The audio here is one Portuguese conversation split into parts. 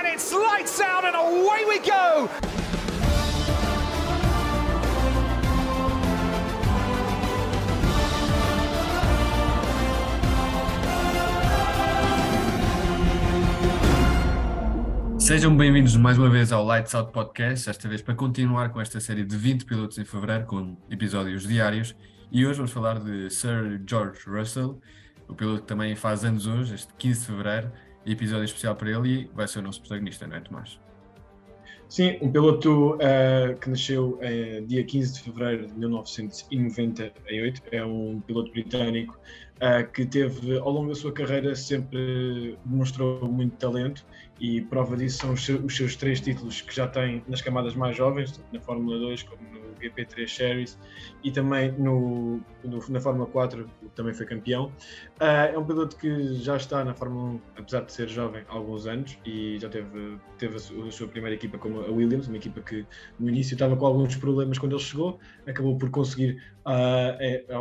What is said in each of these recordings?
and it's lights out and away we go. Sejam bem-vindos mais uma vez ao Lights Out Podcast, esta vez para continuar com esta série de 20 pilotos em fevereiro, com episódios diários. E hoje vamos falar de Sir George Russell, o piloto que também faz anos hoje, este 15 de fevereiro, episódio especial para ele e vai ser o nosso protagonista, não é, Tomás? Sim, um piloto uh, que nasceu uh, dia 15 de fevereiro de 1998, é um piloto britânico que teve, ao longo da sua carreira, sempre demonstrou muito talento e prova disso são os seus, três títulos que já tem nas camadas mais jovens, tanto na Fórmula 2 como no GP3 Series e também no, no, na Fórmula 4 também foi campeão. Uh, é um piloto que já está na Fórmula 1, apesar de ser jovem, há alguns anos e já teve, teve a, sua, primeira equipa como a Williams, uma equipa que no início estava com alguns problemas quando ele chegou, acabou por conseguir uh,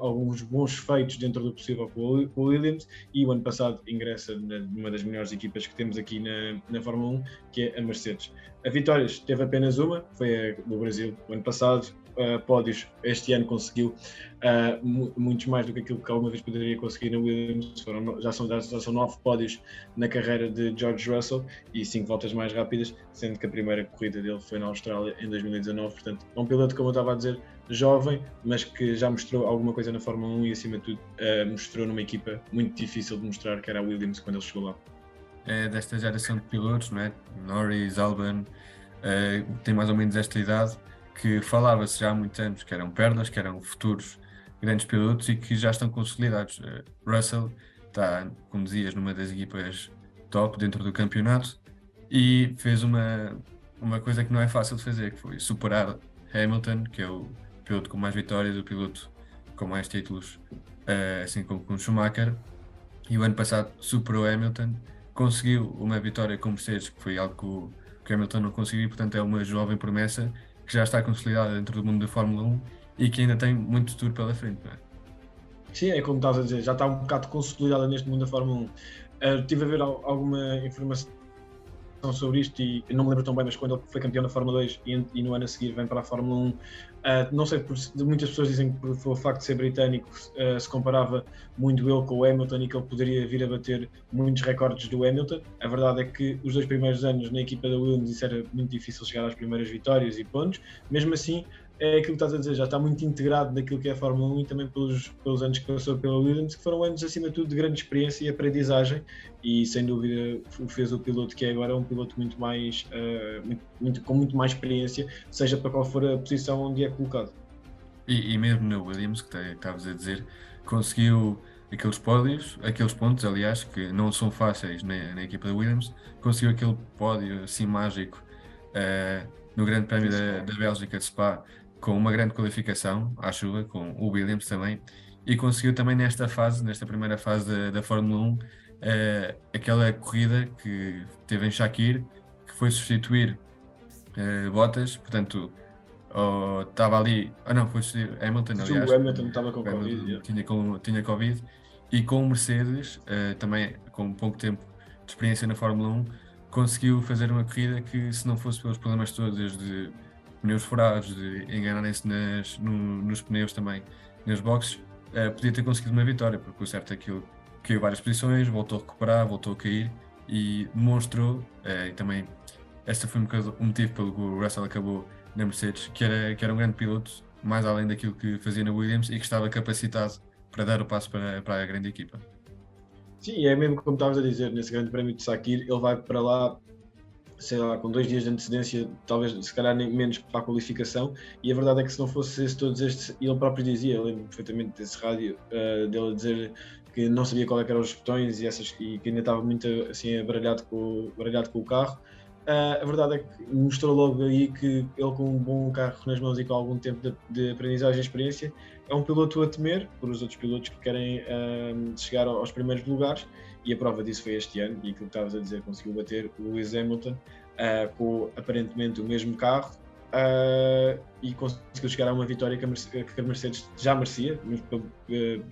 alguns bons feitos dentro do possível com o Williams e o ano passado ingressa numa das melhores equipas que temos aqui na, na Fórmula 1, que é a Mercedes. A Vitórias teve apenas uma, foi a do Brasil o ano passado. Uh, pódios este ano conseguiu uh, muitos mais do que aquilo que alguma vez poderia conseguir na Williams. Foram, já, são, já são nove pódios na carreira de George Russell e cinco voltas mais rápidas, sendo que a primeira corrida dele foi na Austrália em 2019. Portanto, é um piloto, como eu estava a dizer, jovem, mas que já mostrou alguma coisa na Fórmula 1 e, acima de tudo, uh, mostrou numa equipa muito difícil de mostrar, que era a Williams quando ele chegou lá é desta geração de pilotos, não é? Norris, Albon, é, tem mais ou menos esta idade, que falava-se já há muitos anos que eram perdas, que eram futuros grandes pilotos e que já estão consolidados. É, Russell está, como dizias, numa das equipas top dentro do campeonato e fez uma, uma coisa que não é fácil de fazer, que foi superar Hamilton, que é o piloto com mais vitórias, o piloto com mais títulos, é, assim como com Schumacher, e o ano passado superou Hamilton conseguiu uma vitória com Mercedes, que foi algo que o, Hamilton não conseguiu, portanto é uma jovem promessa que já está consolidada dentro do mundo da Fórmula 1 e que ainda tem muito futuro pela frente. Não é? Sim, é como estás a dizer, já está um bocado consolidada neste mundo da Fórmula 1. Uh, eh, tive a ver alguma informação sobre isto e não me lembro tão bem, mas quando ele foi campeão da Fórmula 2 e, e no ano a seguir vem para a Fórmula 1, uh, ah, não sei, por, muitas pessoas dizem que por, o facto de ser britânico uh, se comparava muito ele com o Hamilton e que ele poderia vir a bater muitos recordes do Hamilton. A verdade é que os dois primeiros anos na equipa da Williams isso era muito difícil chegar às primeiras vitórias e pontos, mesmo assim é aquilo que estás a dizer, já está muito integrado naquilo que é a Fórmula 1 e também pelos, pelos anos que passou pela Williams, que foram anos acima de tudo de grande experiência e aprendizagem e sem dúvida fez o piloto que é agora um piloto muito mais uh, muito, muito, com muito mais experiência, seja para qual for a posição onde é colocado. E, e mesmo na Williams, que estavas a dizer, conseguiu aqueles pódios, aqueles pontos, aliás, que não são fáceis na, na equipa da Williams, conseguiu aquele pódio assim mágico uh, no Grande Prémio da, da Bélgica de Spa, com uma grande qualificação à chuva, com o Williams também, e conseguiu também nesta fase, nesta primeira fase da, da Fórmula 1, uh, eh, aquela corrida que teve em Shakir, que foi substituir uh, Bottas, portanto, estava ali, ah não, foi substituir Hamilton, aliás. O Hamilton estava com Hamilton Covid. Tinha, com, tinha Covid, e com o Mercedes, uh, também com pouco tempo de experiência na Fórmula 1, conseguiu fazer uma corrida que, se não fosse pelos problemas todos de pneus furados, enganarem-se no, nos pneus também, nas boxes, uh, podia ter conseguido uma vitória, porque o certo é que ele caiu várias posições, voltou a recuperar, voltou a cair e demonstrou, uh, e também este foi um o motivo pelo que o Russell acabou na Mercedes, que era, que era um grande piloto, mais além daquilo que fazia na Williams e que estava capacitado para dar o passo para, para a grande equipa. Sim, é mesmo como estavas a dizer, nesse grande prémio de Sakir, ele vai para lá sei lá, com dois dias de antecedência, talvez se calhar nem menos para a qualificação, e a verdade é que se não fosse esse, todos estes, ele próprio dizia, eu lembro perfeitamente desse rádio, uh, dele dizer que não sabia qual é eram os botões e, essas, e que ainda estava muito assim baralhado com, baralhado com o carro. Uh, a verdade é que mostrou logo aí que ele com um bom carro nas mãos e com algum tempo de, de aprendizagem e experiência é um piloto a temer por os outros pilotos que querem uh, chegar aos primeiros lugares e a prova disso foi este ano, e aquilo que estavas a dizer, conseguiu bater o Lewis Hamilton uh, com aparentemente o mesmo carro, uh, e conseguiu chegar a uma vitória que a, Mercedes, já merecia, uh,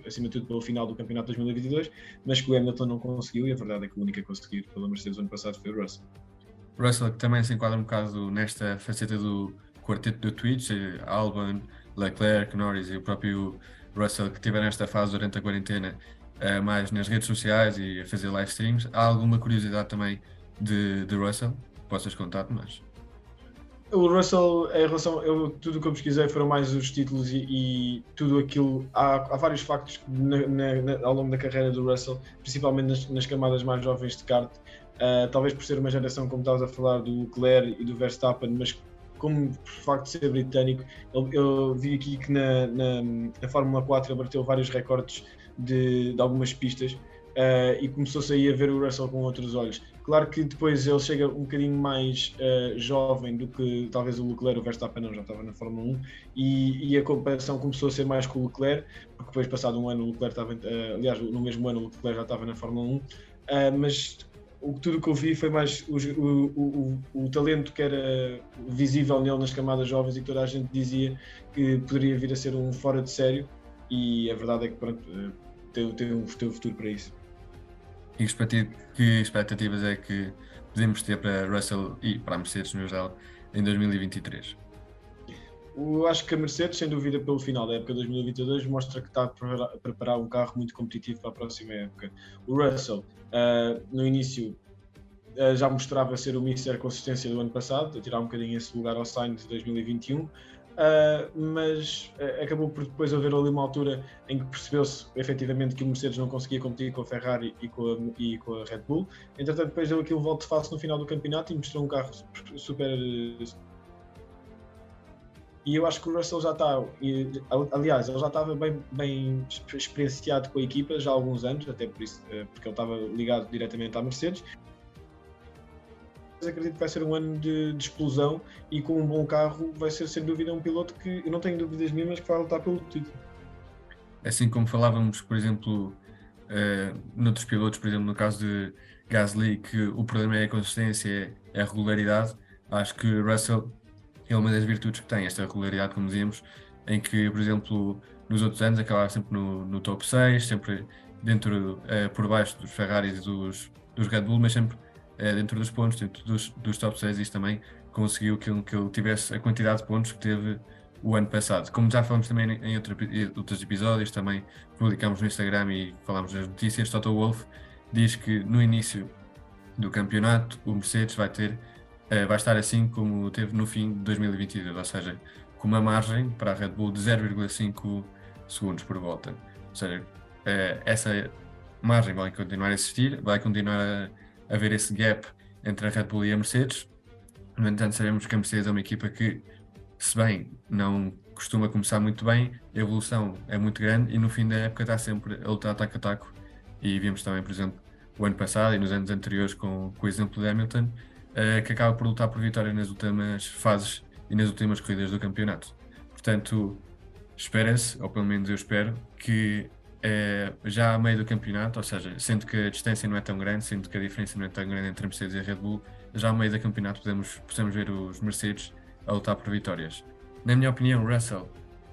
acima de tudo pelo final do campeonato 2022, mas que o Hamilton não conseguiu e a verdade é que o único a conseguir pela Mercedes ano passado foi o Russell. Russell que também se enquadra um bocado nesta faceta do quarteto do Twitch, Albon, Leclerc, Norris e o próprio Russell que tiveram esta fase durante a quarentena uh, mais nas redes sociais e a fazer live streams. Há alguma curiosidade também de, de Russell? Possas contar, mas. O Russell, em relação. Eu, tudo o que eu pesquisei foram mais os títulos e, e tudo aquilo. Há, há vários factos na, na, ao longo da carreira do Russell, principalmente nas, nas camadas mais jovens de kart. Uh, talvez por ser uma geração, como estavas a falar, do Leclerc e do Verstappen, mas como por facto de ser britânico, eu, eu vi aqui que na, na, na Fórmula 4 ele bateu vários recordes de, de algumas pistas uh, e começou-se aí a ver o Russell com outros olhos. Claro que depois ele chega um bocadinho mais uh, jovem do que talvez o Leclerc, o Verstappen não, já estava na Fórmula 1 e, e, a comparação começou a ser mais com o Leclerc, porque depois passado um ano o Leclerc estava, uh, aliás no mesmo ano o Leclerc já estava na Fórmula 1, mas o, tudo que eu vi foi mais o, o, o, o, talento que era visível nele nas camadas jovens e toda a gente dizia que poderia vir a ser um fora de sério e a verdade é que pronto, eh, tem, tem, um, tem um futuro para isso. E que expectativas é que podemos ter para Russell e para Mercedes no geral em 2023? Eu acho que a Mercedes, sem dúvida, pelo final da época 2022, mostra que está a preparar um carro muito competitivo para a próxima época. O Russell, uh, no início, uh, já mostrava ser o Mister Consistência do ano passado, a tirar um bocadinho esse lugar ao Sainz de 2021. Uh, mas uh, acabou por depois haver ali uma altura em que percebeu-se efetivamente que o Mercedes não conseguia competir com a Ferrari e com a, e com a Red Bull. Entretanto, depois deu aquilo volta de face no final do campeonato e mostrou um carro super e eu acho que o Russell já está, aliás, ele já estava bem, bem experienciado com a equipa já há alguns anos, até por isso, eh, porque ele estava ligado diretamente à Mercedes. Mas acredito que vai ser um ano de, de, explosão e com um bom carro vai ser sem dúvida um piloto que eu não tenho dúvidas nenhumas que vai lutar pelo título. Assim como falávamos, por exemplo, uh, noutros pilotos, por exemplo, no caso de Gasly, que o problema é a consistência, é a regularidade, acho que Russell é uma das virtudes que tem, esta regularidade, como dizíamos, em que, por exemplo, nos outros anos acabava sempre no, no top 6, sempre dentro, uh, por baixo dos Ferraris e dos, dos Red Bull, mas sempre uh, dentro dos pontos, dentro dos, dos top 6, isso também conseguiu que, que ele tivesse a quantidade de pontos que teve o ano passado. Como já falamos também em outro, outros episódios, também publicamos no Instagram e falamos nas notícias, Toto Wolff diz que no início do campeonato o Mercedes vai ter vai estar assim como teve no fim de 2022, ou seja, com uma margem para a Red Bull de 0,5 segundos por volta. Ou seja, uh, essa margem vai continuar a existir, vai continuar a haver esse gap entre a Red Bull e a Mercedes. No entanto, sabemos que a Mercedes é uma equipa que, se bem não costuma começar muito bem, a evolução é muito grande e no fim da época está sempre a lutar taco a taco. E vimos também, por exemplo, o ano passado e nos anos anteriores com, com o exemplo de Hamilton, uh, que acaba por lutar por vitória nas últimas fases e nas últimas corridas do campeonato. Portanto, espera-se, ou pelo menos eu espero, que uh, já a meio do campeonato, ou seja, sendo que a distância não é tão grande, sendo que a diferença não é tão grande entre Mercedes e Red Bull, já a meio do campeonato podemos, possamos ver os Mercedes a lutar por vitórias. Na minha opinião, Russell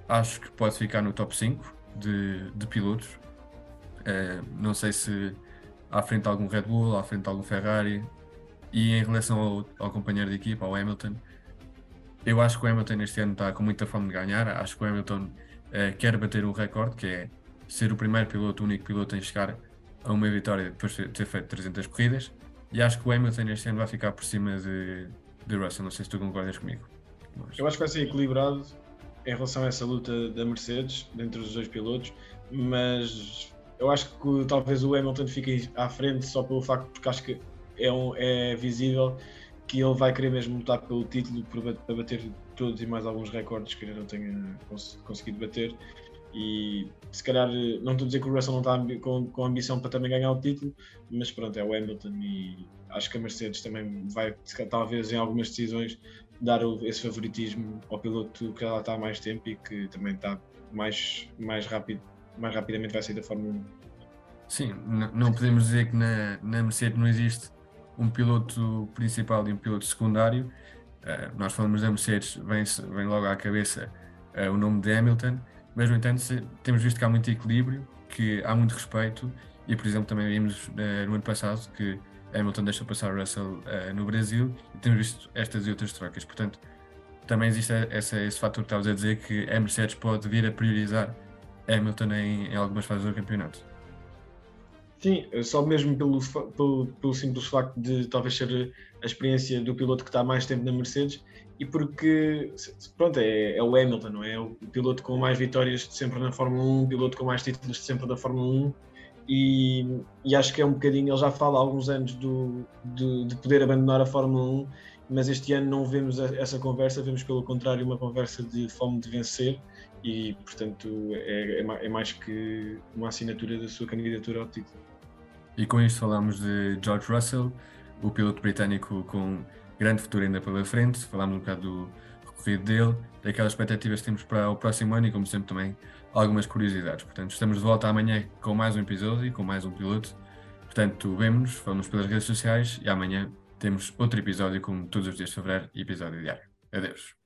acho que pode ficar no top 5 de, de pilotos. Uh, não sei se à frente de algum Red Bull, à frente de algum Ferrari, e em relação ao, ao companheiro de equipa, ao Hamilton, eu acho que o Hamilton este ano está com muita fome de ganhar. Acho que o Hamilton uh, quer bater um recorde, que é ser o primeiro piloto, o único piloto em chegar a uma vitória depois de ter feito 300 corridas. E acho que o Hamilton este ano vai ficar por cima de, de Russell. Não sei se tu concordas comigo. Mas... Eu acho que vai ser equilibrado em relação a essa luta da Mercedes, dentre os dois pilotos, mas eu acho que talvez o Hamilton fique à frente só pelo facto, porque acho que é, um, é visível que ele vai querer mesmo lutar pelo título para bater todos e mais alguns recordes que ele não tenha conseguido bater. E se calhar, não estou a dizer que o Russell não está com, com ambição para também ganhar o título, mas pronto, é o Hamilton e acho que a Mercedes também vai, talvez em algumas decisões, dar esse favoritismo ao piloto que ela está há mais tempo e que também está mais, mais rápido, mais rapidamente vai sair da Fórmula 1. Sim, não podemos dizer que na, na Mercedes não existe um piloto principal e um piloto secundário. Uh, nós falamos da Mercedes, vem, vem logo à cabeça uh, o nome de Hamilton, mas no entanto temos visto que há muito equilíbrio, que há muito respeito e por exemplo também vimos uh, no ano passado que Hamilton deixou passar Russell no Brasil e temos visto estas e outras trocas, portanto também existe essa, esse fator que estavas a dizer que a Mercedes pode vir a priorizar Hamilton em, em algumas fases do campeonato. Sim, só mesmo pelo, pelo, pelo, simples facto de talvez ser a experiência do piloto que está mais tempo na Mercedes e porque, pronto, é, é o Hamilton, não é? O piloto com mais vitórias de sempre na Fórmula 1, o piloto com mais títulos de sempre da Fórmula 1 e, e acho que é um bocadinho, ele já fala há alguns anos do, de, de poder abandonar a Fórmula 1 mas este ano não vemos essa conversa, vemos pelo contrário uma conversa de fome de vencer e, portanto, é, é, é mais que uma assinatura da sua candidatura ao título. E com isto falamos de George Russell, o piloto britânico com grande futuro ainda pela frente, falámos um bocado do recorrido dele, daquelas expectativas que temos para o próximo ano e, como sempre, também algumas curiosidades. Portanto, estamos de volta amanhã com mais um episódio e com mais um piloto. Portanto, vemos-nos, falamos pelas redes sociais e amanhã temos outro episódio, como todos os dias de fevereiro, episódio diário. Adeus.